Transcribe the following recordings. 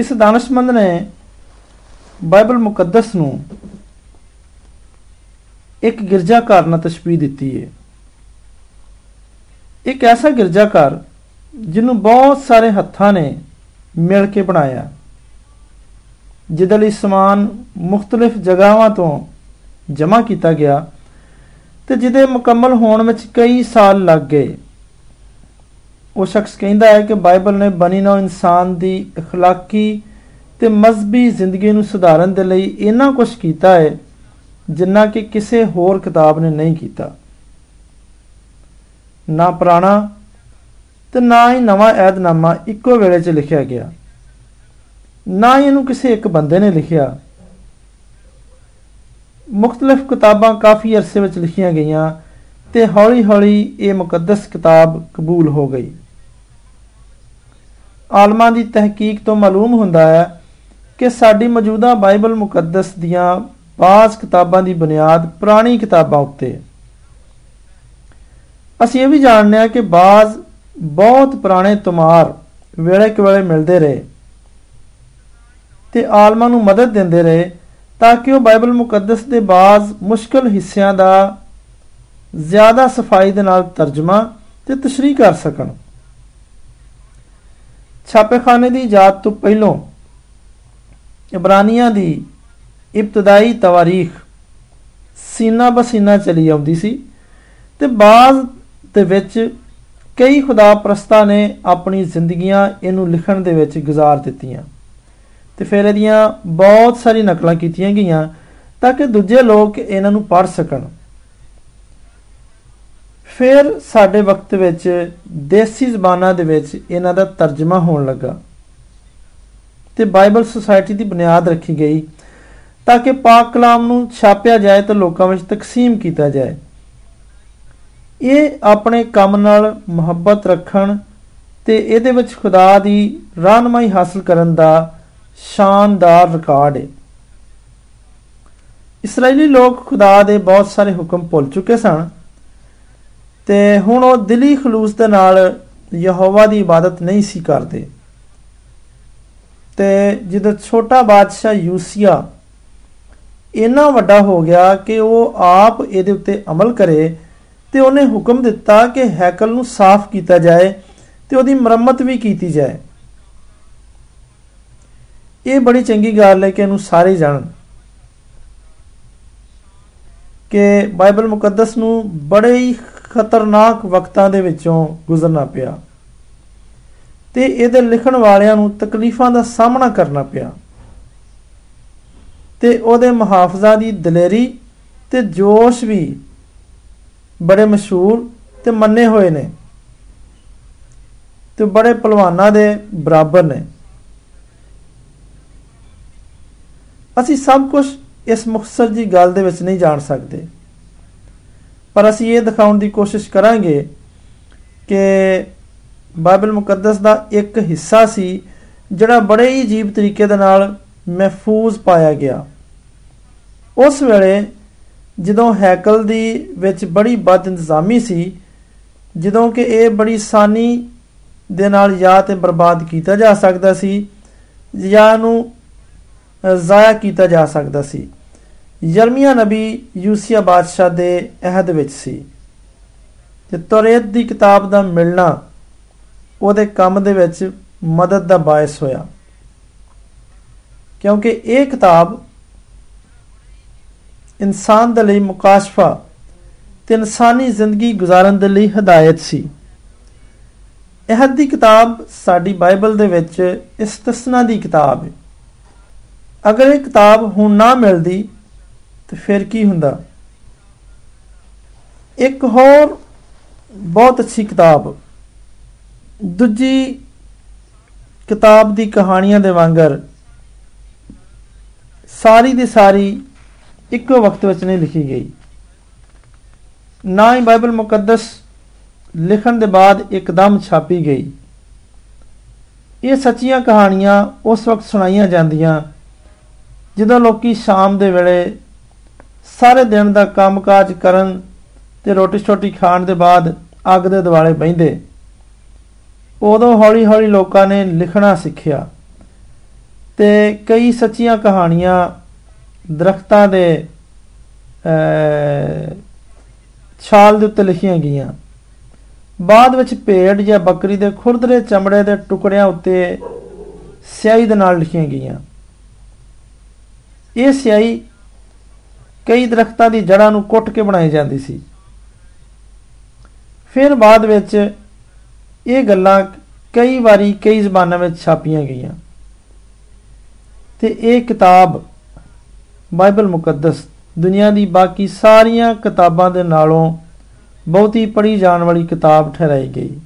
ਕਿਸੇ ਦਾਨਸ਼ਮੰਦ ਨੇ ਬਾਈਬਲ ਮੁਕੱਦਸ ਨੂੰ ਇੱਕ ਗਿਰਜਾਘਰ ਨਾਲ ਤਸ਼ਬੀਹ ਦਿੱਤੀ ਹੈ ਇੱਕ ਐਸਾ ਗਿਰਜਾਘਰ ਜਿਹਨੂੰ ਬਹੁਤ ਸਾਰੇ ਹੱਥਾਂ ਨੇ ਮਿਲ ਕੇ ਬਣਾਇਆ, ਜਿਹਦੇ ਲਈ ਸਮਾਨ ਮੁxtਲਫ ਜਗ੍ਹਾਵਾਂ ਤੋਂ ਜਮ੍ਹਾਂ ਕੀਤਾ ਗਿਆ ਤੇ ਜਿਹਦੇ ਮੁਕੰਮਲ ਹੋਣ ਵਿੱਚ ਕਈ ਸਾਲ ਲੱਗ ਗਏ। ਉਹ ਸ਼ਖਸ ਕਹਿੰਦਾ ਹੈ ਕਿ ਬਾਈਬਲ ਨੇ ਬਣੀ ਨੋ ਇਨਸਾਨ ਦੀ اخلاقی ਤੇ ਮਜ਼ਬੀ ਜ਼ਿੰਦਗੀ ਨੂੰ ਸੁਧਾਰਨ ਦੇ ਲਈ ਇੰਨਾ ਕੁਝ ਕੀਤਾ ਹੈ ਜਿੰਨਾ ਕਿ ਕਿਸੇ ਹੋਰ ਕਿਤਾਬ ਨੇ ਨਹੀਂ ਕੀਤਾ ਨਾ ਪੁਰਾਣਾ ਤੇ ਨਾ ਹੀ ਨਵਾਂ ਏਧਨਾਮਾ ਇੱਕੋ ਵੇਲੇ 'ਚ ਲਿਖਿਆ ਗਿਆ ਨਾ ਹੀ ਇਹਨੂੰ ਕਿਸੇ ਇੱਕ ਬੰਦੇ ਨੇ ਲਿਖਿਆ ਮੁxtਲਫ ਕਿਤਾਬਾਂ ਕਾਫੀ ਅਰਸੇ ਵਿੱਚ ਲਿਖੀਆਂ ਗਈਆਂ ਤੇ ਹੌਲੀ-ਹੌਲੀ ਇਹ ਮੁਕੱਦਸ ਕਿਤਾਬ ਕਬੂਲ ਹੋ ਗਈ। ਆਲਮਾਂ ਦੀ ਤਹਿਕੀਕ ਤੋਂ ਮਾਲੂਮ ਹੁੰਦਾ ਹੈ ਕਿ ਸਾਡੀ ਮੌਜੂਦਾ ਬਾਈਬਲ ਮੁਕੱਦਸ ਦੀਆਂ ਬਾਜ਼ ਕਿਤਾਬਾਂ ਦੀ ਬੁਨਿਆਦ ਪੁਰਾਣੀ ਕਿਤਾਬਾਂ ਉੱਤੇ ਹੈ। ਅਸੀਂ ਇਹ ਵੀ ਜਾਣਦੇ ਹਾਂ ਕਿ ਬਾਜ਼ ਬਹੁਤ ਪੁਰਾਣੇ ਤੁਮਾਰ ਵੇਲੇ ਕਵੇਲੇ ਮਿਲਦੇ ਰਹੇ ਤੇ ਆਲਮਾਂ ਨੂੰ ਮਦਦ ਦਿੰਦੇ ਰਹੇ ਤਾਂ ਕਿ ਉਹ ਬਾਈਬਲ ਮੁਕੱਦਸ ਦੇ ਬਾਜ਼ ਮੁਸ਼ਕਲ ਹਿੱਸਿਆਂ ਦਾ ਜ਼ਿਆਦਾ ਸਫ਼ਾਈ ਦੇ ਨਾਲ ਤਰਜਮਾ ਤੇ ਤਸ਼ਰੀਹ ਕਰ ਸਕਣ। ਛਾਪੇਖਾਨੇ ਦੀ ਇਜਾਜ਼ਤ ਤੋਂ ਪਹਿਲਾਂ ਇਬਰਾਨੀਆਂ ਦੀ ਇਬਤਦਾਈ ਤਵਾਰੀਖ ਸੀਨਾ ਬਸੀਨਾ ਚਲੀ ਆਉਂਦੀ ਸੀ ਤੇ ਬਾਜ਼ ਦੇ ਵਿੱਚ ਕਈ ਖੁਦਾ ਪ੍ਰਸਤਾ ਨੇ ਆਪਣੀ ਜ਼ਿੰਦਗੀਆਂ ਇਹਨੂੰ ਲਿਖਣ ਦੇ ਵਿੱਚ ਗੁਜ਼ਾਰ ਦਿੱਤੀਆਂ ਤੇ ਫਿਰ ਇਹਦੀਆਂ ਬਹੁਤ ਸਾਰੀ ਨਕਲਾਂ ਕੀਤੀਆਂ ਗਈਆਂ ਤਾਂ ਕਿ ਦੂਜੇ ਲੋਕ ਇਹਨਾਂ ਨੂੰ ਪੜ੍ਹ ਸਕਣ। ਫਿਰ ਸਾਡੇ ਵਕਤ ਵਿੱਚ ਦੇਸੀ ਜ਼ਬਾਨਾਂ ਦੇ ਵਿੱਚ ਇਹਨਾਂ ਦਾ ਤਰਜਮਾ ਹੋਣ ਲੱਗਾ ਤੇ ਬਾਈਬਲ ਸੁਸਾਇਟੀ ਦੀ ਬੁਨਿਆਦ ਰੱਖੀ ਗਈ ਤਾਂ ਕਿ ਪਾਕ ਕਲਾਮ ਨੂੰ ਛਾਪਿਆ ਜਾਏ ਤੇ ਲੋਕਾਂ ਵਿੱਚ ਤਕਸੀਮ ਕੀਤਾ ਜਾਏ। ਇਹ ਆਪਣੇ ਕੰਮ ਨਾਲ ਮੁਹੱਬਤ ਰੱਖਣ ਤੇ ਇਹਦੇ ਵਿੱਚ ਖੁਦਾ ਦੀ ਰਹਿਨਮਾਈ ਹਾਸਲ ਕਰਨ ਦਾ ਸ਼ਾਨਦਾਰ ਰਿਕਾਰਡ ਹੈ ਇਸرائیਲੀ ਲੋਕ ਖੁਦਾ ਦੇ ਬਹੁਤ ਸਾਰੇ ਹੁਕਮ ਭੁੱਲ ਚੁੱਕੇ ਸਨ। ਤੇ ਹੁਣ ਉਹ ਦਿਲੀ ਖਲੂਸ ਦੇ ਨਾਲ ਯਹੋਵਾ ਦੀ ਇਬਾਦਤ ਨਹੀਂ ਸੀ ਕਰਦੇ। ਤੇ ਜਦੋਂ ਛੋਟਾ ਬਾਦਸ਼ਾਹ ਯੂਸੀਆ ਇੰਨਾ ਵੱਡਾ ਹੋ ਗਿਆ ਕਿ ਉਹ ਆਪ ਇਹਦੇ ਉੱਤੇ ਅਮਲ ਕਰੇ ਤੇ ਉਹਨੇ ਹੁਕਮ ਦਿੱਤਾ ਕਿ ਹੈਕਲ ਨੂੰ ਸਾਫ਼ ਕੀਤਾ ਜਾਏ ਤੇ ਉਹਦੀ ਮੁਰੰਮਤ ਵੀ ਕੀਤੀ ਜਾਏ। ਇਹ ਬੜੀ ਚੰਗੀ ਗੱਲ ਹੈ ਕਿ ਇਹਨੂੰ ਸਾਰੇ ਜਾਣਨ ਕਿ ਬਾਈਬਲ ਮੁਕੱਦਸ ਨੂੰ ਬੜੇ ਹੀ ਖਤਰਨਾਕ ਵਕਤਾਂ ਦੇ ਵਿੱਚੋਂ ਗੁਜ਼ਰਨਾ ਪਿਆ। ਤੇ ਇਹਦੇ ਲਿਖਣ ਵਾਲਿਆਂ ਨੂੰ ਤਕਲੀਫਾਂ ਦਾ ਸਾਹਮਣਾ ਕਰਨਾ ਪਿਆ। ਤੇ ਉਹਦੇ ਮੁਹਾਫਜ਼ਾ ਦੀ ਦਲੇਰੀ ਤੇ ਜੋਸ਼ ਵੀ ਬੜੇ ਮਸ਼ਹੂਰ ਤੇ ਮੰਨੇ ਹੋਏ ਨੇ। ਤੇ ਬੜੇ ਪਹਿਲਵਾਨਾਂ ਦੇ ਬਰਾਬਰ ਨੇ। ਅਸੀਂ ਸਭ ਕੁਝ ਇਸ ਮੁਖਸਰ ਜੀ ਗੱਲ ਦੇ ਵਿੱਚ ਨਹੀਂ ਜਾਣ ਸਕਦੇ। ਪਰ ਅਸੀਂ ਇਹ ਦਿਖਾਉਣ ਦੀ ਕੋਸ਼ਿਸ਼ ਕਰਾਂਗੇ ਕਿ ਬਾਈਬਲ ਮੁਕੱਦਸ ਦਾ ਇੱਕ ਹਿੱਸਾ ਸੀ, ਜਿਹੜਾ ਬੜੇ ਹੀ ਅਜੀਬ ਤਰੀਕੇ ਦੇ ਨਾਲ ਮਹਿਫੂਜ਼ ਪਾਇਆ ਗਿਆ। ਉਸ ਵੇਲੇ ਜਦੋਂ ਹੈਕਲ ਦੀ ਵਿੱਚ ਬੜੀ ਬਦ ਇੰਤਜ਼ਾਮੀ ਸੀ, ਜਦੋਂ ਕਿ ਇਹ ਬੜੀ ਸਾਨੀ ਦੇ ਨਾਲ ਜਾਂ ਤੇ ਬਰਬਾਦ ਕੀਤਾ ਜਾ ਸਕਦਾ ਸੀ ਜਾਂ ਨੂੰ ਜ਼ਾਇਆ ਕੀਤਾ ਜਾ ਸਕਦਾ ਸੀ। ਯਰਮੀਆ ਨਬੀ ਯੂਸੀਆ ਬਾਦਸ਼ਾਹ ਦੇ ਅਹਿਦ ਵਿੱਚ ਸੀ। ਤੇ ਤੌਰੇਤ ਦੀ ਕਿਤਾਬ ਦਾ ਮਿਲਣਾ ਉਹਦੇ ਕੰਮ ਦੇ ਵਿੱਚ ਮਦਦ ਦਾ ਬਾਇਸ ਹੋਇਆ। ਕਿਉਂਕਿ ਇਹ ਕਿਤਾਬ ਇਨਸਾਨ ਦੇ ਲਈ ਮੁਕਾਸ਼ਫਾ ਤੇ ਇਨਸਾਨੀ ਜ਼ਿੰਦਗੀ گزارਣ ਦੇ ਲਈ ਹਦਾਇਤ ਸੀ। ਅਹਿਦ ਦੀ ਕਿਤਾਬ ਸਾਡੀ ਬਾਈਬਲ ਦੇ ਵਿੱਚ ਇਸਤਸਨਾ ਦੀ ਕਿਤਾਬ ਹੈ। ਅਗਰ ਇਹ ਕਿਤਾਬ ਹੁਣ ਨਾ ਮਿਲਦੀ ਤੇ ਫਿਰ ਕੀ ਹੁੰਦਾ? ਇੱਕ ਹੋਰ ਬਹੁਤ ਅੱਛੀ ਕਿਤਾਬ, ਦੂਜੀ ਕਿਤਾਬ ਦੀ ਕਹਾਣੀਆਂ ਦੇ ਵਾਂਗਰ ਸਾਰੀ ਦੀ ਸਾਰੀ ਇੱਕੋ ਵਕਤ ਵਿੱਚ ਨਹੀਂ ਲਿਖੀ ਗਈ। ਨਾ ਹੀ ਬਾਈਬਲ ਮੁਕੱਦਸ ਲਿਖਣ ਦੇ ਬਾਅਦ ਇੱਕਦਮ ਛਾਪੀ ਗਈ। ਇਹ ਸੱਚੀਆਂ ਕਹਾਣੀਆਂ ਉਸ ਵਕਤ ਸੁਣਾਈਆਂ ਜਾਂਦੀਆਂ ਜਦੋਂ ਲੋਕੀ ਸ਼ਾਮ ਦੇ ਵੇਲੇ ਸਾਰੇ ਦਿਨ ਦਾ ਕੰਮਕਾਜ ਕਰਨ ਤੇ ਰੋਟੀ ਛੋਟੀ ਖਾਣ ਦੇ ਬਾਅਦ ਅੱਗ ਦੇ ਦਿਵਾਲੇ ਬੈੰਦੇ ਉਦੋਂ ਹੌਲੀ-ਹੌਲੀ ਲੋਕਾਂ ਨੇ ਲਿਖਣਾ ਸਿੱਖਿਆ ਤੇ ਕਈ ਸੱਚੀਆਂ ਕਹਾਣੀਆਂ ਦਰਖਤਾਂ ਦੇ ਛਾਲ ਦੇ ਉੱਤੇ ਲਿਖੀਆਂ ਗਈਆਂ। ਬਾਅਦ ਵਿੱਚ ਭੇਡ ਜਾਂ ਬੱਕਰੀ ਦੇ ਖੁਰਦਰੇ ਚਮੜੇ ਦੇ ਟੁਕੜਿਆਂ ਉੱਤੇ ਸਿਆਹੀ ਦੇ ਨਾਲ ਲਿਖੀਆਂ ਗਈਆਂ। ਇਹ ਸਿਆਹੀ ਕਈ ਦਰਖਤਾਂ ਦੀ ਜੜ੍ਹਾਂ ਨੂੰ ਕੁੱਟ ਕੇ ਬਣਾਈ ਜਾਂਦੀ ਸੀ। ਫਿਰ ਬਾਅਦ ਵਿੱਚ ਇਹ ਗੱਲਾਂ ਕਈ ਵਾਰੀ ਕਈ ਜ਼ਬਾਨਾਂ ਵਿੱਚ ਛਾਪੀਆਂ ਗਈਆਂ। ਤੇ ਇਹ ਕਿਤਾਬ ਬਾਈਬਲ ਮੁਕੱਦਸ ਦੁਨੀਆ ਦੀ ਬਾਕੀ ਸਾਰੀਆਂ ਕਿਤਾਬਾਂ ਦੇ ਨਾਲੋਂ ਬਹੁਤੀ ਪੜ੍ਹੀ ਜਾਣ ਵਾਲੀ ਕਿਤਾਬ ਠਹਿਰਾਈ ਗਈ।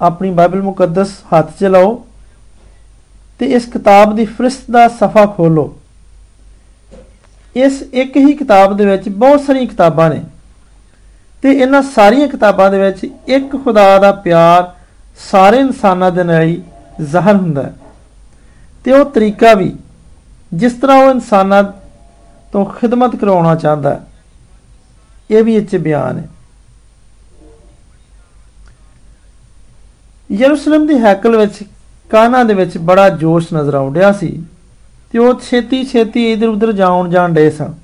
ਆਪਣੀ ਬਾਈਬਲ ਮੁਕੱਦਸ ਹੱਥ 'ਚ ਲਓ। ਤੇ ਇਸ ਕਿਤਾਬ ਦੀ ਫਰਿਸਤ ਦਾ ਸਫਾ ਖੋਲੋ ਇਸ ਇੱਕ ਹੀ ਕਿਤਾਬ ਦੇ ਵਿੱਚ ਬਹੁਤ ਸਾਰੀਆਂ ਕਿਤਾਬਾਂ ਨੇ। ਤੇ ਇਹਨਾਂ ਸਾਰੀਆਂ ਕਿਤਾਬਾਂ ਦੇ ਵਿੱਚ ਇੱਕ ਖੁਦਾ ਦਾ ਪਿਆਰ ਸਾਰੇ ਇਨਸਾਨਾਂ ਦੇ ਨਾਲ ਜ਼ਾਹਰ ਹੁੰਦਾ ਹੈ। ਤੇ ਉਹ ਤਰੀਕਾ ਵੀ ਜਿਸ ਤਰ੍ਹਾਂ ਉਹ ਇਨਸਾਨਾਂ ਤੋਂ ਖਿਦਮਤ ਕਰਾਉਣਾ ਚਾਹੁੰਦਾ ਹੈ, ਇਹ ਵੀ ਇੱਥੇ ਬਿਆਨ ਹੈ। ਯਰੂਸ਼ਲਮ ਦੀ ਹੈਕਲ ਵਿੱਚ ਕਾਨਾ ਦੇ ਵਿੱਚ ਬੜਾ ਜੋਸ਼ ਨਜ਼ਰ ਆਉਂਦਿਆ ਸੀ ਤੇ ਉਹ ਛੇਤੀ ਛੇਤੀ ਇਧਰ ਉਧਰ ਜਾਉਣ ਜਾਣ ਡੇ ਸਨ।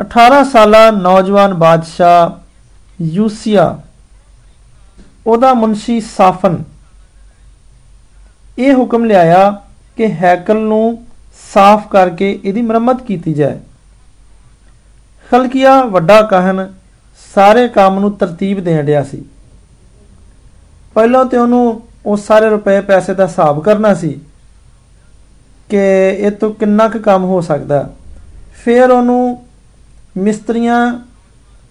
18 ਸਾਲਾ ਨੌਜਵਾਨ ਬਾਦਸ਼ਾਹ ਯੂਸੀਆ, ਉਹਦਾ ਮੁਨਸ਼ੀ ਸਾਫਨ, ਇਹ ਹੁਕਮ ਲਿਆਇਆ ਕਿ ਹੈਕਲ ਨੂੰ ਸਾਫ਼ ਕਰਕੇ ਇਹਦੀ ਮੁਰੰਮਤ ਕੀਤੀ ਜਾਏ। ਖਲਕੀਆ ਵੱਡਾ ਕਾਹਨ ਸਾਰੇ ਕੰਮ ਨੂੰ ਤਰਤੀਬ ਦੇਣ ਰਿਹਾ ਸੀ। ਪਹਿਲਾਂ ਤੇ ਉਹਨੂੰ ਉਹ ਸਾਰੇ ਰੁਪਏ ਪੈਸੇ ਦਾ ਹਿਸਾਬ ਕਰਨਾ ਸੀ ਕਿ ਇਹ ਤੋਂ ਕਿੰਨਾ ਕੁ ਕੰਮ ਹੋ ਸਕਦਾ। ਫਿਰ ਉਹਨੂੰ ਮਿਸਤਰੀਆਂ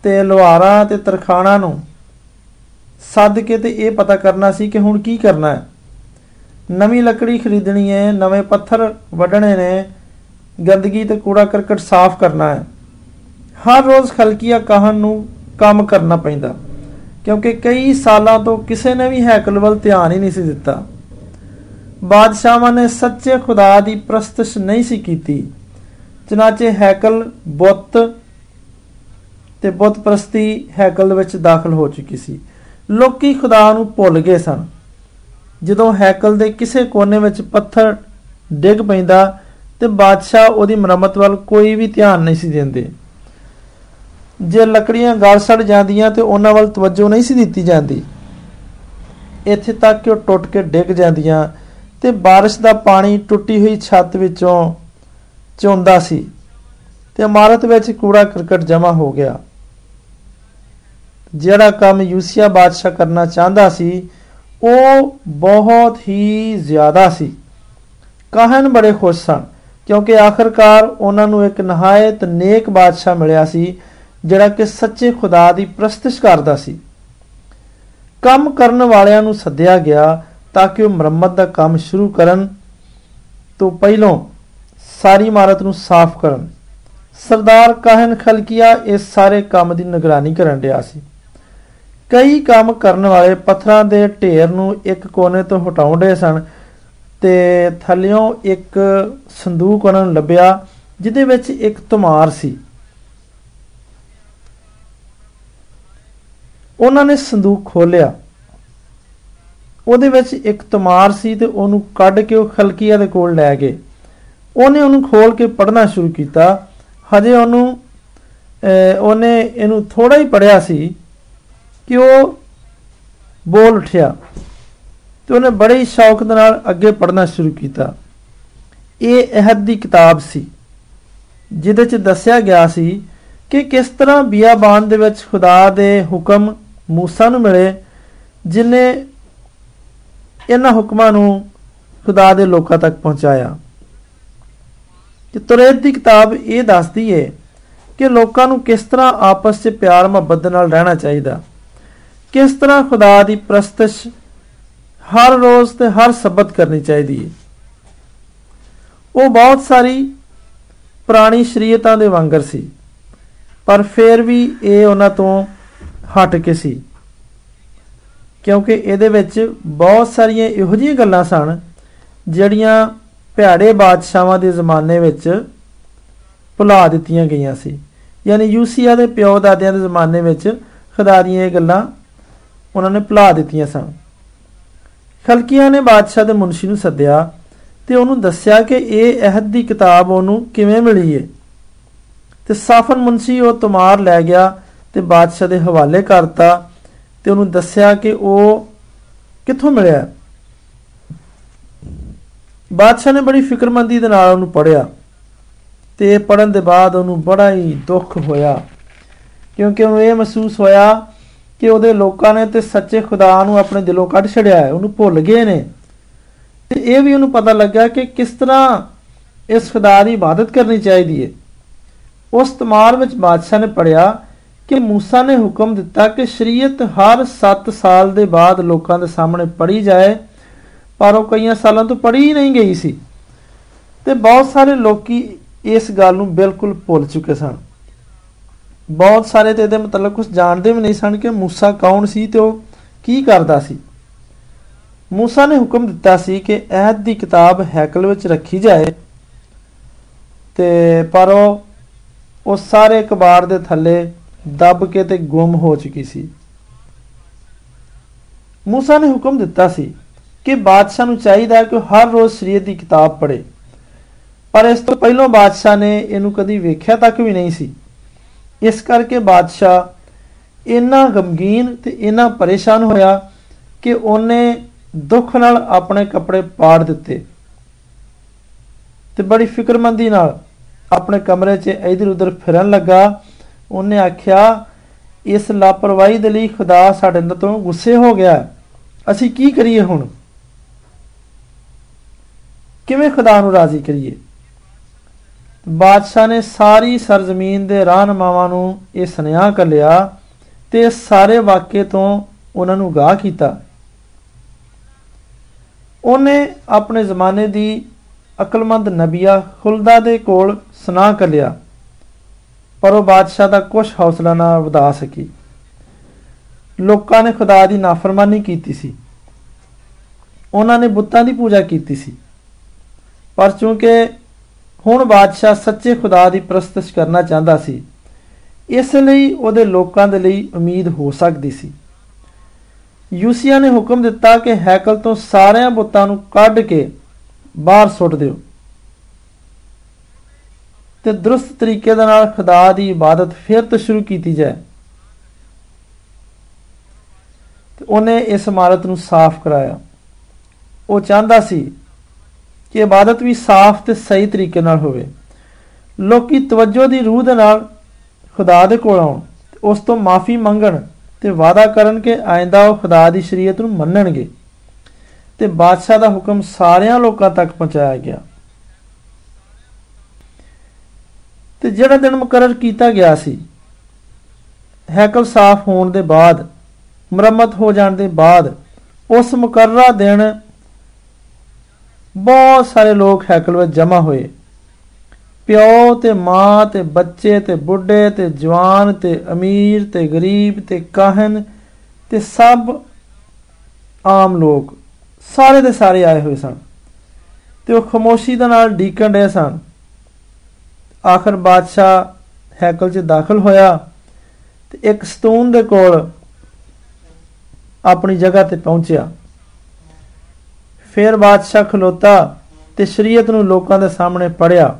ਤੇ ਲੁਹਾਰਾਂ ਤੇ ਤਰਖਾਣਾ ਨੂੰ ਸੱਦ ਕੇ ਤੇ ਇਹ ਪਤਾ ਕਰਨਾ ਸੀ ਕਿ ਹੁਣ ਕੀ ਕਰਨਾ ਹੈ। ਨਵੀਂ ਲੱਕੜੀ ਖਰੀਦਣੀ ਹੈ, ਨਵੇਂ ਪੱਥਰ ਵੱਢਣੇ ਨੇ, ਗੰਦਗੀ ਤੇ ਕੂੜਾ ਕਰਕਟ ਸਾਫ਼ ਕਰਨਾ ਹੈ। ਹਰ ਰੋਜ਼ ਖਲਕੀਆ ਕਾਹਨ ਨੂੰ ਕੰਮ ਕਰਨਾ ਪੈਂਦਾ। ਕਿਉਂਕਿ ਕਈ ਸਾਲਾਂ ਤੋਂ ਕਿਸੇ ਨੇ ਵੀ ਹੈਕਲ ਵੱਲ ਧਿਆਨ ਹੀ ਨਹੀਂ ਸੀ ਦਿੱਤਾ। ਬਾਦਸ਼ਾਹਾਂ ਨੇ ਸੱਚੇ ਖੁਦਾ ਦੀ ਪ੍ਰਸਤਿਸ਼ ਨਹੀਂ ਸੀ ਕੀਤੀ। ਚਨਾਚੇ ਹੈਕਲ ਬੁੱਤ ਤੇ ਬੁੱਤ ਪ੍ਰਸਤੀ ਹੈਕਲ ਵਿੱਚ ਦਾਖਲ ਹੋ ਚੁੱਕੀ ਸੀ। ਲੋਕੀ ਖੁਦਾ ਨੂੰ ਭੁੱਲ ਗਏ ਸਨ। ਜਦੋਂ ਹੈਕਲ ਦੇ ਕਿਸੇ ਕੋਨੇ ਵਿੱਚ ਪੱਥਰ ਡਿੱਗ ਪੈਂਦਾ ਤੇ ਬਾਦਸ਼ਾਹ ਉਹਦੀ ਮੁਰੰਮਤ ਵੱਲ ਕੋਈ ਵੀ ਧਿਆਨ ਨਹੀਂ ਸੀ ਦਿੰਦੇ। ਜੇ ਲੱਕੜੀਆਂ ਗਲ ਸੜ ਜਾਂਦੀਆਂ ਤੇ ਉਹਨਾਂ ਵੱਲ ਤਵੱਜੋ ਨਹੀਂ ਸੀ ਦਿੱਤੀ ਜਾਂਦੀ ਇੱਥੇ ਤੱਕ ਕਿ ਉਹ ਟੁੱਟ ਕੇ ਡਿੱਗ ਜਾਂਦੀਆਂ ਤੇ بارش ਦਾ ਪਾਣੀ ਟੁੱਟੀ ਹੋਈ ਛੱਤ ਵਿੱਚੋਂ ਚੋਂਦਾ ਸੀ ਤੇ ਇਮਾਰਤ ਵਿੱਚ ਕੂੜਾ ਕਰਕਟ ਜਮਾ ਹੋ ਗਿਆ ਜਿਹੜਾ ਕੰਮ ਯੂਸੀਆ ਬਾਦਸ਼ਾਹ ਕਰਨਾ ਚਾਹੁੰਦਾ ਸੀ ਉਹ ਬਹੁਤ ਹੀ ਜ਼ਿਆਦਾ ਸੀ ਕਾਹਨ ਬੜੇ ਖੁਸ਼ ਸਨ ਕਿਉਂਕਿ ਆਖਰਕਾਰ ਉਹਨਾਂ ਨੂੰ ਇੱਕ ਨਹਾਇਤ ਨੇਕ ਬਾਦਸ਼ਾਹ ਮਿਲਿਆ ਸੀ ਜਿਹੜਾ ਕਿ ਸੱਚੇ ਖੁਦਾ ਦੀ ਪ੍ਰਸਤਿਸ਼ ਕਰਦਾ ਸੀ। ਕੰਮ ਕਰਨ ਵਾਲਿਆਂ ਨੂੰ ਸੱਦਿਆ ਗਿਆ ਤਾਂ ਕਿ ਉਹ ਮੁਰੰਮਤ ਦਾ ਕੰਮ ਸ਼ੁਰੂ ਕਰਨ ਤੋਂ ਪਹਿਲਾਂ ਸਾਰੀ ਇਮਾਰਤ ਨੂੰ ਸਾਫ਼ ਕਰਨ। ਸਰਦਾਰ ਕਾਹਨ ਖਲਕੀਆ ਇਸ ਸਾਰੇ ਕੰਮ ਦੀ ਨਿਗਰਾਨੀ ਕਰਨ ਰਿਹਾ ਸੀ। ਕਈ ਕੰਮ ਕਰਨ ਵਾਲੇ ਪੱਥਰਾਂ ਦੇ ਢੇਰ ਨੂੰ ਇੱਕ ਕੋਨੇ ਤੋਂ ਹਟਾਉਂਦੇ ਸਨ ਤੇ ਥੱਲਿਓਂ ਇੱਕ ਸੰਦੂਕ ਉਹਨਾਂ ਨੂੰ ਲੱਭਿਆ, ਜਿਹਦੇ ਵਿੱਚ ਇੱਕ ਤੁਮਾਰ ਸੀ। ਉਹਨਾਂ ਨੇ ਸੰਦੂਕ ਖੋਲ੍ਹਿਆ। ਉਹਦੇ ਵਿੱਚ ਇੱਕ ਤੁਮਾਰ ਸੀ ਤੇ ਉਹਨੂੰ ਕੱਢ ਕੇ ਉਹ ਖਲਕੀਆ ਦੇ ਕੋਲ ਲੈ ਗਏ। ਉਹਨੇ ਉਹਨੂੰ ਖੋਲ ਕੇ ਪੜ੍ਹਨਾ ਸ਼ੁਰੂ ਕੀਤਾ। ਹਜੇ ਉਹਨੂੰ ਉਹਨੇ ਇਹਨੂੰ ਥੋੜਾ ਹੀ ਪੜਿਆ ਸੀ ਕਿ ਉਹ ਬੋਲ ਉਠਿਆ। ਤੇ ਉਹਨੇ ਬੜੇ ਹੀ ਸ਼ੌਕ ਦੇ ਨਾਲ ਅੱਗੇ ਪੜ੍ਹਨਾ ਸ਼ੁਰੂ ਕੀਤਾ। ਇਹ ਅਹਦ ਦੀ ਕਿਤਾਬ ਸੀ, ਜਿਹਦੇ 'ਚ ਦੱਸਿਆ ਗਿਆ ਸੀ ਕਿ ਕਿਸ ਤਰ੍ਹਾਂ ਬਿਆਬਾਨ ਦੇ ਵਿੱਚ ਖੁਦਾ ਦੇ ਹੁਕਮ موسی ਨੂੰ ਮਿਲੇ ਜਿਨੇ ਇਹਨਾਂ ਹੁਕਮਾਂ ਨੂੰ ਖੁਦਾ ਦੇ ਲੋਕਾਂ ਤੱਕ ਪਹੁੰਚਾਇਆ ਕਿ ਤੁਰੇਤ ਦੀ ਕਿਤਾਬ ਇਹ ਦੱਸਦੀ ਏ ਕਿ ਲੋਕਾਂ ਨੂੰ ਕਿਸ ਤਰ੍ਹਾਂ ਆਪਸ 'ਚ ਪਿਆਰ ਮੁਹੱਬਤ ਨਾਲ ਰਹਿਣਾ ਚਾਹੀਦਾ ਕਿਸ ਤਰ੍ਹਾਂ ਖੁਦਾ ਦੀ ਪ੍ਰਸਤਿਸ਼ ਹਰ ਰੋਜ਼ ਤੇ ਹਰ ਸਬਤ ਕਰਨੀ ਚਾਹੀਦੀ ਹੈ ਉਹ ਬਹੁਤ ਸਾਰੀ ਪੁਰਾਣੀ ਸ਼ਰੀਅਤਾਂ ਦੇ ਵਾਂਗਰ ਸੀ ਪਰ ਫਿਰ ਵੀ ਇਹ ਉਹਨਾਂ ਤੋਂ ਹਟ ਕੇ ਸੀ। ਕਿਉਂਕਿ ਇਹਦੇ ਵਿੱਚ ਬਹੁਤ ਸਾਰੀਆਂ ਇਹੋ ਜਿਹੀਆਂ ਗੱਲਾਂ ਸਨ, ਜਿਹੜੀਆਂ ਭਿਆੜੇ ਬਾਦਸ਼ਾਹਾਂ ਦੇ ਜ਼ਮਾਨੇ ਵਿੱਚ ਭੁਲਾ ਦਿੱਤੀਆਂ ਗਈਆਂ ਸੀ। ਯਾਨੀ ਯੂਸੀਆ ਦੇ ਪਿਓ ਦਾਦਿਆਂ ਦੇ ਜ਼ਮਾਨੇ ਵਿੱਚ ਖੁਦਾ ਦੀਆਂ ਇਹ ਗੱਲਾਂ ਉਹਨਾਂ ਨੇ ਭੁਲਾ ਦਿੱਤੀਆਂ ਸਨ। ਖਲਕੀਆਂ ਨੇ ਬਾਦਸ਼ਾਹ ਦੇ ਮੁਨਸ਼ੀ ਨੂੰ ਸੱਦਿਆ ਤੇ ਉਹਨੂੰ ਦੱਸਿਆ ਕਿ ਇਹ ਅਹਿਦ ਦੀ ਕਿਤਾਬ ਉਹਨੂੰ ਕਿਵੇਂ ਮਿਲੀ ਏ। ਤੇ ਸਾਫਨ ਮੁਨਸ਼ੀ ਉਹ ਤੁਮਾਰ ਲੈ ਗਿਆ ਤੇ ਬਾਦਸ਼ਾਹ ਦੇ ਹਵਾਲੇ ਕਰਤਾ ਤੇ ਉਹਨੂੰ ਦੱਸਿਆ ਕਿ ਉਹ ਕਿੱਥੋਂ ਮਿਲਿਆ? ਬਾਦਸ਼ਾਹ ਨੇ ਬੜੀ ਫਿਕਰਮੰਦੀ ਦੇ ਨਾਲ ਉਹਨੂੰ ਪੜਿਆ ਤੇ ਪੜਨ ਦੇ ਬਾਅਦ ਉਹਨੂੰ ਬੜਾ ਹੀ ਦੁੱਖ ਹੋਇਆ ਕਿਉਂਕਿ ਉਹਨੂੰ ਇਹ ਮਹਿਸੂਸ ਹੋਇਆ ਕਿ ਉਹਦੇ ਲੋਕਾਂ ਨੇ ਤੇ ਸੱਚੇ ਖੁਦਾ ਨੂੰ ਆਪਣੇ ਦਿਲੋਂ ਕੱਢ ਛੜਿਆ ਹੈ, ਉਹਨੂੰ ਭੁੱਲ ਗਏ ਨੇ। ਤੇ ਇਹ ਵੀ ਉਹਨੂੰ ਪਤਾ ਲੱਗਾ ਕਿ ਕਿਸ ਤਰ੍ਹਾਂ ਇਸ ਖੁਦਾ ਦੀ ਇਬਾਦਤ ਕਰਨੀ ਚਾਹੀਦੀ ਹੈ। ਉਸ ਤਮਾਰ ਵਿੱਚ ਬਾਦਸ਼ਾਹ ਨੇ ਪੜਿਆ ਕਿ موسی ਨੇ ਹੁਕਮ ਦਿੱਤਾ ਕਿ ਸ਼ਰੀਅਤ ਹਰ 7 ਸਾਲ ਦੇ ਬਾਅਦ ਲੋਕਾਂ ਦੇ ਸਾਹਮਣੇ ਪੜੀ ਜਾਏ ਪਰ ਉਹ ਕਈਆਂ ਸਾਲਾਂ ਤੋਂ ਪੜੀ ਹੀ ਨਹੀਂ ਗਈ ਸੀ ਤੇ ਬਹੁਤ ਸਾਰੇ ਲੋਕੀ ਇਸ ਗੱਲ ਨੂੰ ਬਿਲਕੁਲ ਭੁੱਲ ਚੁੱਕੇ ਸਨ ਬਹੁਤ ਸਾਰੇ ਤੇ ਇਹਦੇ ਮਤਲਬ ਕੁਝ ਜਾਣਦੇ ਵੀ ਨਹੀਂ ਸਨ ਕਿ موسی ਕੌਣ ਸੀ ਤੇ ਉਹ ਕੀ ਕਰਦਾ ਸੀ موسی ਨੇ ਹੁਕਮ ਦਿੱਤਾ ਸੀ ਕਿ ਅਹਿਦ ਦੀ ਕਿਤਾਬ ਹੈਕਲ ਵਿੱਚ ਰੱਖੀ ਜਾਏ ਤੇ ਪਰ ਉਹ ਉਹ ਸਾਰੇ ਕਬਾੜ ਦੇ ਥੱਲੇ ਦੱਬ ਕੇ ਤੇ ਗੁੰਮ ਹੋ ਚੁੱਕੀ ਸੀ। ਮੂਸਾ ਨੇ ਹੁਕਮ ਦਿੱਤਾ ਸੀ ਕਿ ਬਾਦਸ਼ਾਹ ਨੂੰ ਚਾਹੀਦਾ ਕਿ ਹਰ ਰੋਜ਼ ਸ਼ਰੀਅਤ ਦੀ ਕਿਤਾਬ ਪੜ੍ਹੇ। ਪਰ ਇਸ ਤੋਂ ਪਹਿਲਾਂ ਬਾਦਸ਼ਾਹ ਨੇ ਇਹਨੂੰ ਕਦੀ ਵੇਖਿਆ ਤੱਕ ਵੀ ਨਹੀਂ ਸੀ। ਇਸ ਕਰਕੇ ਬਾਦਸ਼ਾਹ ਇੰਨਾ ਗਮਗੀਨ ਤੇ ਇੰਨਾ ਪਰੇਸ਼ਾਨ ਹੋਇਆ ਕਿ ਉਹਨੇ ਦੁੱਖ ਨਾਲ ਆਪਣੇ ਕੱਪੜੇ ਪਾੜ ਦਿੱਤੇ ਤੇ ਬੜੀ ਫਿਕਰਮੰਦੀ ਨਾਲ ਆਪਣੇ ਕਮਰੇ 'ਚ ਇਧਰ ਉਧਰ ਫਿਰਨ ਲੱਗਾ ਉਹਨੇ ਆਖਿਆ, ਇਸ ਲਾਪਰਵਾਹੀ ਦੇ ਲਈ ਖੁਦਾ ਸਾਡੇ ਤੋਂ ਗੁੱਸੇ ਹੋ ਗਿਆ ਅਸੀਂ ਕੀ ਕਰੀਏ ਹੁਣ? ਕਿਵੇਂ ਖੁਦਾ ਨੂੰ ਰਾਜ਼ੀ ਕਰੀਏ? ਬਾਦਸ਼ਾਹ ਨੇ ਸਾਰੀ ਸਰਜ਼ਮੀਨ ਦੇ ਰਾਹਨਮਾਵਾਂ ਨੂੰ ਇਹ ਸੁਨੇਹਾ ਕਰ ਲਿਆ ਤੇ ਸਾਰੇ ਵਾਕਿਏ ਤੋਂ ਉਹਨਾਂ ਨੂੰ ਗਾਹ ਕੀਤਾ। ਉਹਨੇ ਆਪਣੇ ਜ਼ਮਾਨੇ ਦੀ ਅਕਲਮੰਦ ਨਬੀਆ ਖੁਲਦਾ ਦੇ ਕੋਲ ਸੁਨਾ ਕਰ ਲਿਆ। ਪਰ ਉਹ ਬਾਦਸ਼ਾਹ ਦਾ ਕੁਝ ਹੌਸਲਾ ਨਾ ਵਧਾ ਸਕੀ। ਲੋਕਾਂ ਨੇ ਖੁਦਾ ਦੀ ਨਾਫਰਮਾਨੀ ਕੀਤੀ ਸੀ। ਉਹਨਾਂ ਨੇ ਬੁੱਤਾਂ ਦੀ ਪੂਜਾ ਕੀਤੀ ਸੀ। ਪਰ ਚੂੰਕਿ ਹੁਣ ਬਾਦਸ਼ਾਹ ਸੱਚੇ ਖੁਦਾ ਦੀ ਪ੍ਰਸਤਿਸ਼ ਕਰਨਾ ਚਾਹੁੰਦਾ ਸੀ, ਇਸ ਲਈ ਉਹਦੇ ਲੋਕਾਂ ਦੇ ਲਈ ਉਮੀਦ ਹੋ ਸਕਦੀ ਸੀ। ਯੂਸੀਆ ਨੇ ਹੁਕਮ ਦਿੱਤਾ ਕਿ ਹੈਕਲ ਤੋਂ ਸਾਰਿਆਂ ਬੁੱਤਾਂ ਨੂੰ ਕੱਢ ਕੇ ਬਾਹਰ ਸੁੱਟ ਦਿਓ। ਤੇ ਦਰੁਸਤ ਤਰੀਕੇ ਦੇ ਨਾਲ ਖੁਦਾ ਦੀ ਇਬਾਦਤ ਫਿਰ ਤੋਂ ਸ਼ੁਰੂ ਕੀਤੀ ਜਾਏ। ਤੇ ਉਹਨੇ ਇਸ ਇਮਾਰਤ ਨੂੰ ਸਾਫ਼ ਕਰਾਇਆ। ਉਹ ਚਾਹੁੰਦਾ ਸੀ ਕਿ ਇਬਾਦਤ ਵੀ ਸਾਫ਼ ਤੇ ਸਹੀ ਤਰੀਕੇ ਨਾਲ ਹੋਵੇ। ਲੋਕੀ ਤਵੱਜੋ ਦੀ ਰੂਹ ਦੇ ਨਾਲ ਖੁਦਾ ਦੇ ਕੋਲ ਆਉਣ ਉਸ ਤੋਂ ਮਾਫੀ ਮੰਗਣ ਤੇ ਵਾਅਦਾ ਕਰਨ ਕਿ ਆਇੰਦਾ ਉਹ ਖੁਦਾ ਦੀ ਸ਼ਰੀਅਤ ਨੂੰ ਮੰਨਣਗੇ। ਤੇ ਬਾਦਸ਼ਾਹ ਦਾ ਹੁਕਮ ਸਾਰਿਆਂ ਲੋਕਾਂ ਤੱਕ ਪਹੁੰਚਾਇਆ ਗਿਆ। ਤੇ ਜਿਹੜਾ ਦਿਨ ਮੁਕਰਰ ਕੀਤਾ ਗਿਆ ਸੀ, ਹੈਕਲ ਸਾਫ਼ ਹੋਣ ਦੇ ਬਾਅਦ, ਮੁਰੰਮਤ ਹੋ ਜਾਣ ਦੇ ਬਾਅਦ, ਉਸ ਮੁਕਰਰਾ ਦਿਨ ਬਹੁਤ ਸਾਰੇ ਲੋਕ ਹੈਕਲ ਵਿੱਚ ਜਮ੍ਹਾਂ ਹੋਏ। ਪਿਓ ਤੇ ਮਾਂ ਤੇ ਬੱਚੇ ਤੇ ਬੁੱਢੇ ਤੇ ਜਵਾਨ ਤੇ ਅਮੀਰ ਤੇ ਗਰੀਬ ਤੇ ਕਾਹਨ ਤੇ ਸਭ ਆਮ ਲੋਕ ਸਾਰੇ ਦੇ ਸਾਰੇ ਆਏ ਹੋਏ ਸਨ। ਤੇ ਉਹ ਖਮੋਸ਼ੀ ਦੇ ਨਾਲ ਡੀਕਣ ਰਹੇ ਸਨ। ਆਖਰ ਬਾਦਸ਼ਾਹ ਹੈਕਲ 'ਚ ਦਾਖਲ ਹੋਇਆ ਤੇ ਇੱਕ ਸਤੂਨ ਦੇ ਕੋਲ ਆਪਣੀ ਜਗ੍ਹਾ ਤੇ ਪਹੁੰਚਿਆ। ਫਿਰ ਬਾਦਸ਼ਾਹ ਖਲੋਤਾ ਤੇ ਸ਼ਰੀਅਤ ਨੂੰ ਲੋਕਾਂ ਦੇ ਸਾਹਮਣੇ ਪੜਿਆ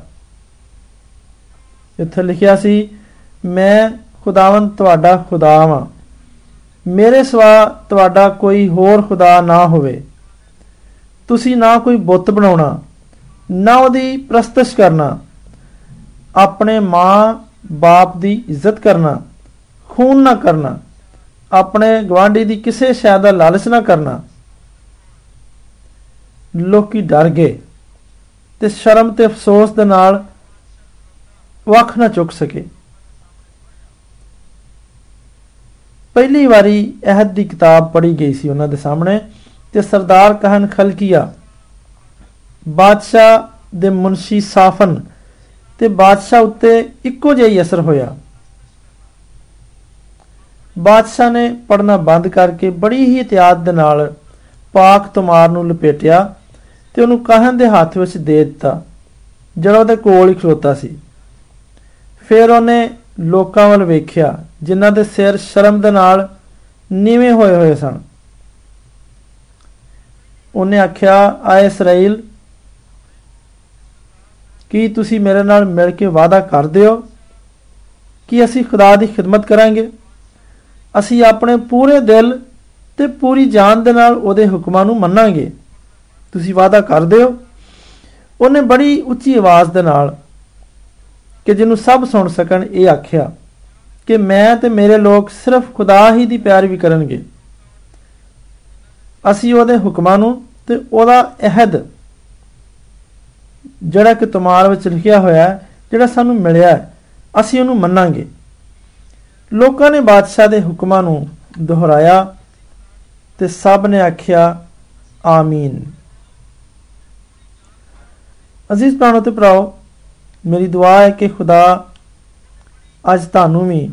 ਇੱਥੇ ਲਿਖਿਆ ਸੀ, ਮੈਂ ਖੁਦਾਵੰਦ ਤੁਹਾਡਾ ਖੁਦਾ ਹਾਂ ਮੇਰੇ ਸਿਵਾ ਤੁਹਾਡਾ ਕੋਈ ਹੋਰ ਖੁਦਾ ਨਾ ਹੋਵੇ। ਤੁਸੀਂ ਨਾ ਕੋਈ ਬੁੱਤ ਬਣਾਉਣਾ, ਨਾ ਉਹਦੀ ਪ੍ਰਸਤਿਸ਼ ਕਰਨਾ। ਆਪਣੇ ਮਾਂ ਬਾਪ ਦੀ ਇੱਜ਼ਤ ਕਰਨਾ, ਖੂਨ ਨਾ ਕਰਨਾ, ਆਪਣੇ ਗਵਾਂਢੀ ਦੀ ਕਿਸੇ ਸ਼ੈ ਦਾ ਲਾਲਚ ਨਾ ਕਰਨਾ। ਲੋਕੀ ਡਰ ਗਏ ਤੇ ਸ਼ਰਮ ਤੇ ਅਫਸੋਸ ਦੇ ਨਾਲ ਵੱਖ ਨਾ ਚੁੱਕ ਸਕੇ। ਪਹਿਲੀ ਵਾਰੀ ਅਹਿਦ ਦੀ ਕਿਤਾਬ ਪੜ੍ਹੀ ਗਈ ਸੀ ਉਹਨਾਂ ਦੇ ਸਾਹਮਣੇ ਤੇ ਸਰਦਾਰ ਕਹਨ ਖਲਕੀਆ ਬਾਦਸ਼ਾਹ ਦੇ ਮੁਨਸ਼ੀ ਸਾਫਨ ਤੇ ਬਾਦਸ਼ਾਹ ਉੱਤੇ ਇੱਕੋ ਜਿਹਾ ਹੀ ਅਸਰ ਹੋਇਆ। ਬਾਦਸ਼ਾਹ ਨੇ ਪੜਨਾ ਬੰਦ ਕਰਕੇ ਬੜੀ ਹੀ ਇਤਿਆਦ ਦੇ ਨਾਲ ਪਾਕ ਤੁਮਾਰ ਨੂੰ ਲਪੇਟਿਆ ਤੇ ਉਹਨੂੰ ਕਾਹਨ ਦੇ ਹੱਥ ਵਿੱਚ ਦੇ ਦਿੱਤਾ। ਜਿਹੜਾ ਉਹਦੇ ਕੋਲ ਹੀ ਖਲੋਤਾ ਸੀ। ਫਿਰ ਉਹਨੇ ਲੋਕਾਂ ਵੱਲ ਵੇਖਿਆ, ਜਿਨ੍ਹਾਂ ਦੇ ਸਿਰ ਸ਼ਰਮ ਦੇ ਨਾਲ ਨੀਵੇਂ ਹੋਏ ਹੋਏ ਸਨ। ਉਹਨੇ ਆਖਿਆ, ਆਏ ਇਸਰਾਇਲ ਕੀ ਤੁਸੀਂ ਮੇਰੇ ਨਾਲ ਮਿਲ ਕੇ ਵਾਅਦਾ ਕਰਦੇ ਹੋ? ਕਿ ਅਸੀਂ ਖੁਦਾ ਦੀ ਖਿਦਮਤ ਕਰਾਂਗੇ? ਅਸੀਂ ਆਪਣੇ ਪੂਰੇ ਦਿਲ ਤੇ ਪੂਰੀ ਜਾਨ ਦੇ ਨਾਲ ਉਹਦੇ ਹੁਕਮਾਂ ਨੂੰ ਮੰਨਾਂਗੇ। ਤੁਸੀਂ ਵਾਅਦਾ ਕਰਦੇ ਹੋ? ਉਹਨੇ ਬੜੀ ਉੱਚੀ ਆਵਾਜ਼ ਦੇ ਨਾਲ ਕਿ ਜਿਹਨੂੰ ਸਭ ਸੁਣ ਸਕਣ ਇਹ ਆਖਿਆ ਕਿ ਮੈਂ ਤੇ ਮੇਰੇ ਲੋਕ ਸਿਰਫ ਖੁਦਾ ਹੀ ਦੀ ਪਿਆਰੀ ਕਰਨਗੇ। ਅਸੀਂ ਉਹਦੇ ਹੁਕਮਾਂ ਨੂੰ ਤੇ ਉਹਦਾ ਅਹਿਦ ਜਿਹੜਾ ਕਿ ਤੁਮਾਰ ਵਿੱਚ ਲਿਖਿਆ ਹੋਇਆ ਹੈ, ਜਿਹੜਾ ਸਾਨੂੰ ਮਿਲਿਆ ਹੈ, ਅਸੀਂ ਉਹਨੂੰ ਮੰਨਾਂਗੇ। ਲੋਕਾਂ ਨੇ ਬਾਦਸ਼ਾਹ ਦੇ ਹੁਕਮਾਂ ਨੂੰ ਦੁਹਰਾਇਆ ਤੇ ਸਭ ਨੇ ਆਖਿਆ, ਆਮੀਨ। ਅਜ਼ੀਜ਼ ਭਰਾਣੋ ਤੇ ਭਰਾਓ, ਮੇਰੀ ਦੁਆ ਹੈ ਕਿ ਖੁਦਾ ਅੱਜ ਤੁਹਾਨੂੰ ਵੀ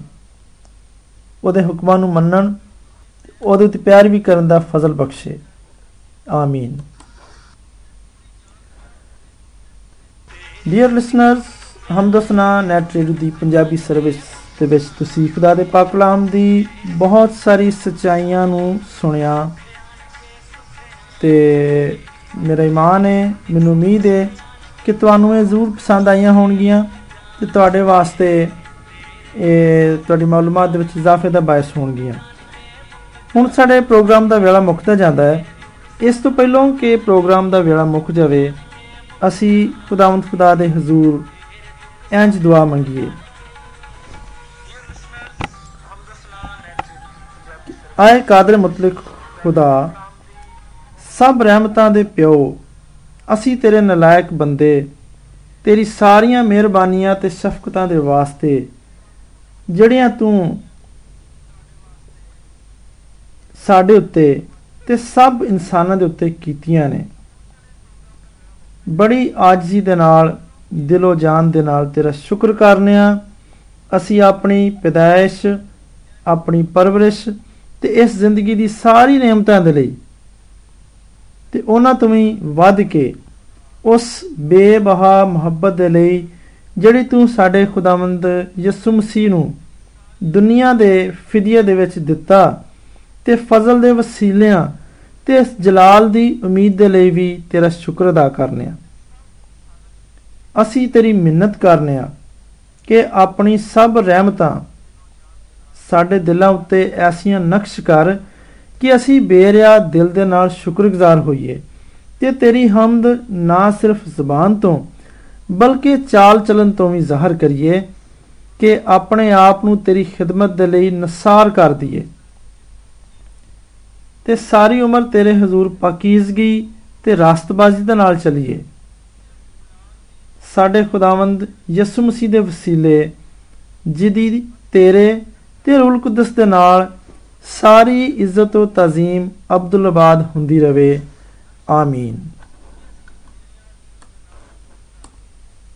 ਉਹਦੇ ਹੁਕਮਾਂ ਨੂੰ ਮੰਨਣ ਉਹਦੇ ਉੱਤੇ ਪਿਆਰ ਵੀ ਕਰਨ ਦਾ ਫਜ਼ਲ ਬਖਸ਼ੇ। ਆਮੀਨ। ਡੀਅਰ ਲਿਸਨਰਸ ਹਮਦਸਨਾ ਨੈਟ ਰੇਡੀਓ ਦੀ ਪੰਜਾਬੀ ਸਰਵਿਸ ਦੇ ਵਿੱਚ ਤੁਸੀਂ ਖੁਦਾ ਦੇ ਪਾਕ ਕਲਾਮ ਦੀ ਬਹੁਤ ਸਾਰੀ ਸਚਾਈਆਂ ਨੂੰ ਸੁਣਿਆ ਤੇ ਮੇਰਾ ਇਮਾਨ ਹੈ, ਮੈਨੂੰ ਉਮੀਦ ਹੈ ਕਿ ਤੁਹਾਨੂੰ ਇਹ ਜ਼ਰੂਰ ਪਸੰਦ ਆਈਆਂ ਹੋਣਗੀਆਂ ਤੇ ਤੁਹਾਡੇ ਵਾਸਤੇ ਇਹ ਤੁਹਾਡੀ ਮਾਲੂਮਾਤ ਦੇ ਵਿੱਚ ਇਜ਼ਾਫੇ ਦਾ ਬਾਇਸ ਹੋਣਗੀਆਂ। ਹੁਣ ਸਾਡੇ ਪ੍ਰੋਗਰਾਮ ਦਾ ਵੇਲਾ ਮੁੱਕਦਾ ਜਾਂਦਾ ਹੈ। ਇਸ ਤੋਂ ਪਹਿਲਾਂ ਕਿ ਪ੍ਰੋਗਰਾਮ ਦਾ ਵੇਲਾ ਮੁੱਕ ਜਾਵੇ ਅਸੀਂ ਖੁਦਾਵੰਦ ਖੁਦਾ ਦੇ ਹਜ਼ੂਰ ਇੰਜ ਦੁਆ ਮੰਗੀਏ। ਆਏ ਕਾਦਰ ਮੁਤਲਕ ਖੁਦਾ, ਸਭ ਰਹਿਮਤਾਂ ਦੇ ਪਿਓ, ਅਸੀਂ ਤੇਰੇ ਨਲਾਇਕ ਬੰਦੇ, ਤੇਰੀ ਸਾਰੀਆਂ ਮਿਹਰਬਾਨੀਆਂ ਤੇ ਸ਼ਫਕਤਾਂ ਦੇ ਵਾਸਤੇ, ਜਿਹੜੀਆਂ ਤੂੰ ਸਾਡੇ ਉੱਤੇ ਤੇ ਸਭ ਇਨਸਾਨਾਂ ਦੇ ਉੱਤੇ ਕੀਤੀਆਂ ਨੇ। ਬੜੀ ਆਜਜ਼ੀ ਦੇ ਨਾਲ, ਦਿਲੋਂ ਜਾਨ ਦੇ ਨਾਲ ਤੇਰਾ ਸ਼ੁਕਰ ਕਰਨੇ ਆ। ਅਸੀਂ ਆਪਣੀ ਪੈਦਾਇਸ਼, ਆਪਣੀ ਪਰਵਰਿਸ਼ ਤੇ ਇਸ ਜ਼ਿੰਦਗੀ ਦੀ ਸਾਰੀ ਨਿਯਮਤਾਂ ਦੇ ਲਈ ਤੇ ਉਹਨਾਂ ਤੋਂ ਵੀ ਵੱਧ ਕੇ ਉਸ ਬੇਬਹਾ ਮੁਹੱਬਤ ਦੇ ਲਈ ਜਿਹੜੀ ਤੂੰ ਸਾਡੇ ਖੁਦਾਵੰਦ ਯਿਸੂ ਮਸੀਹ ਨੂੰ ਦੁਨੀਆ ਦੇ ਫਿਦੀਏ ਦੇ ਵਿੱਚ ਦਿੱਤਾ ਤੇ ਫਜ਼ਲ ਦੇ ਵਸੀਲਿਆਂ ਤੇ ਇਸ ਜਲਾਲ ਦੀ ਉਮੀਦ ਦੇ ਲਈ ਵੀ ਤੇਰਾ ਸ਼ੁਕਰ ਅਦਾ ਕਰਨੇ ਆ। ਅਸੀਂ ਤੇਰੀ ਮਿੰਨਤ ਕਰਨੇ ਆ ਕਿ ਆਪਣੀ ਸਭ ਰਹਿਮਤਾਂ ਸਾਡੇ ਦਿਲਾਂ ਉੱਤੇ ਐਸੀਆਂ ਨਕਸ਼ ਕਰ ਕਿ ਅਸੀਂ ਬੇਰਿਆ ਦਿਲ ਦੇ ਨਾਲ ਸ਼ੁਕਰਗੁਜ਼ਾਰ ਹੋਈਏ ਤੇ ਤੇਰੀ ਹਮਦ ਨਾ ਸਿਰਫ ਜ਼ਬਾਨ ਤੋਂ, ਬਲਕਿ ਚਾਲ ਚਲਨ ਤੋਂ ਵੀ ਜ਼ਾਹਰ ਕਰੀਏ ਕਿ ਆਪਣੇ ਆਪ ਨੂੰ ਤੇਰੀ ਖਿਦਮਤ ਦੇ ਲਈ ਨਸਾਰ ਕਰ ਦਈਏ। ਤੇ ਸਾਰੀ ਉਮਰ ਤੇਰੇ ਹਜ਼ੂਰ ਪਾਕੀਜ਼ਗੀ ਤੇ ਰਾਸਤਬਾਜ਼ੀ ਦੇ ਨਾਲ ਚੱਲੀਏ। ਸਾਡੇ ਖੁਦਾਵੰਦ ਯਿਸੂ ਮਸੀਹ ਦੇ ਵਸੀਲੇ, ਜਿਦੀ ਤੇਰੇ ਤੇ ਰੂਲ ਕੁਦਸ ਦੇ ਨਾਲ ਸਾਰੀ ਇੱਜ਼ਤ ਤੇ ਤਾਜ਼ੀਮ ਅਬਦੁੱਲਾਬਾਦ ਹੁੰਦੀ ਰਵੇ। ਆਮੀਨ।